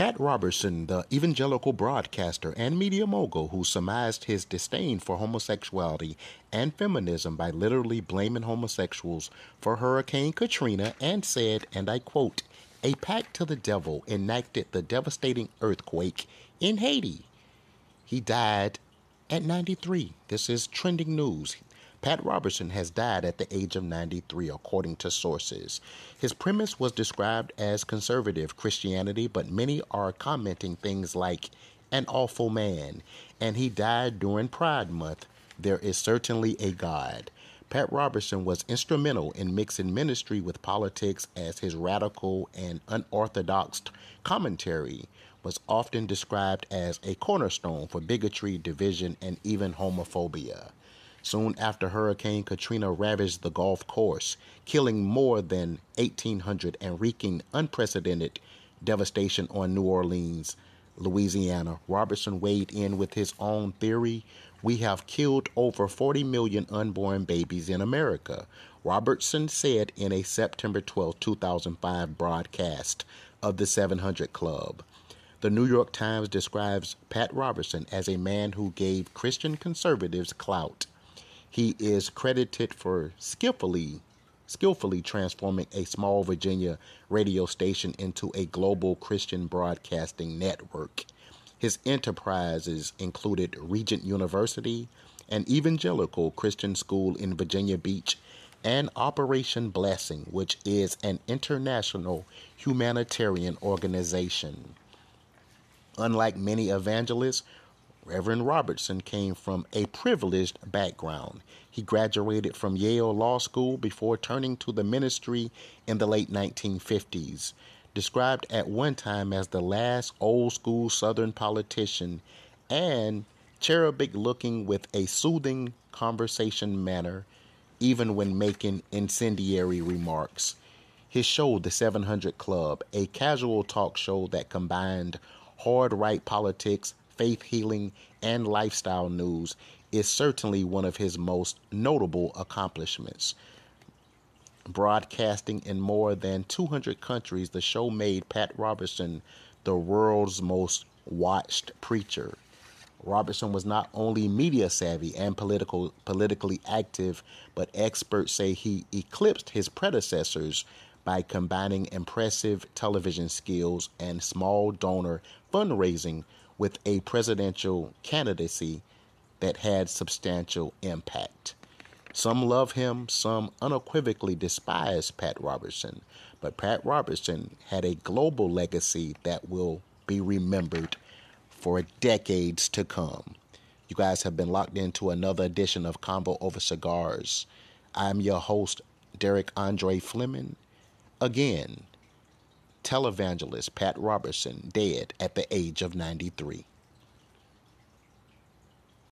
Pat Robertson, the evangelical broadcaster and media mogul who surmised his disdain for homosexuality and feminism by literally blaming homosexuals for Hurricane Katrina and said, and I quote, a pact to the devil enacted the devastating earthquake in Haiti. He died at 93. This is trending news. Pat Robertson has died at the age of 93, according to sources. His premise was described as conservative Christianity, but many are commenting things like an awful man, and he died during Pride Month. There is certainly a God. Pat Robertson was instrumental in mixing ministry with politics as his radical and unorthodox commentary was often described as a cornerstone for bigotry, division, and even homophobia soon after Hurricane Katrina ravaged the Gulf Coast, killing more than 1,800 and wreaking unprecedented devastation on New Orleans, Louisiana. Robertson weighed in with his own theory. We have killed over 40 million unborn babies in America. Robertson said in a September 12, 2005 broadcast of the 700 Club. The New York Times describes Pat Robertson as a man who gave Christian conservatives clout. He is credited for skillfully skillfully transforming a small Virginia radio station into a global Christian broadcasting network. His enterprises included Regent University, an evangelical Christian school in Virginia Beach, and Operation Blessing, which is an international humanitarian organization. Unlike many evangelists, Reverend Robertson came from a privileged background. He graduated from Yale Law School before turning to the ministry in the late 1950s. Described at one time as the last old school Southern politician and cherubic looking with a soothing conversation manner, even when making incendiary remarks. His show, The 700 Club, a casual talk show that combined hard right politics, faith healing, and lifestyle news is certainly one of his most notable accomplishments. Broadcasting in more than 200 countries, the show made Pat Robertson the world's most watched preacher. Robertson was not only media savvy and political politically active, but experts say he eclipsed his predecessors by combining impressive television skills and small donor fundraising with a presidential candidacy that had substantial impact. Some love him, some unequivocally despise Pat Robertson, but Pat Robertson had a global legacy that will be remembered for decades to come. You guys have been locked into another edition of Convo Over Cigars. I'm your host, Derek Andre Fleming. Again, televangelist Pat Robertson dead at the age of 93.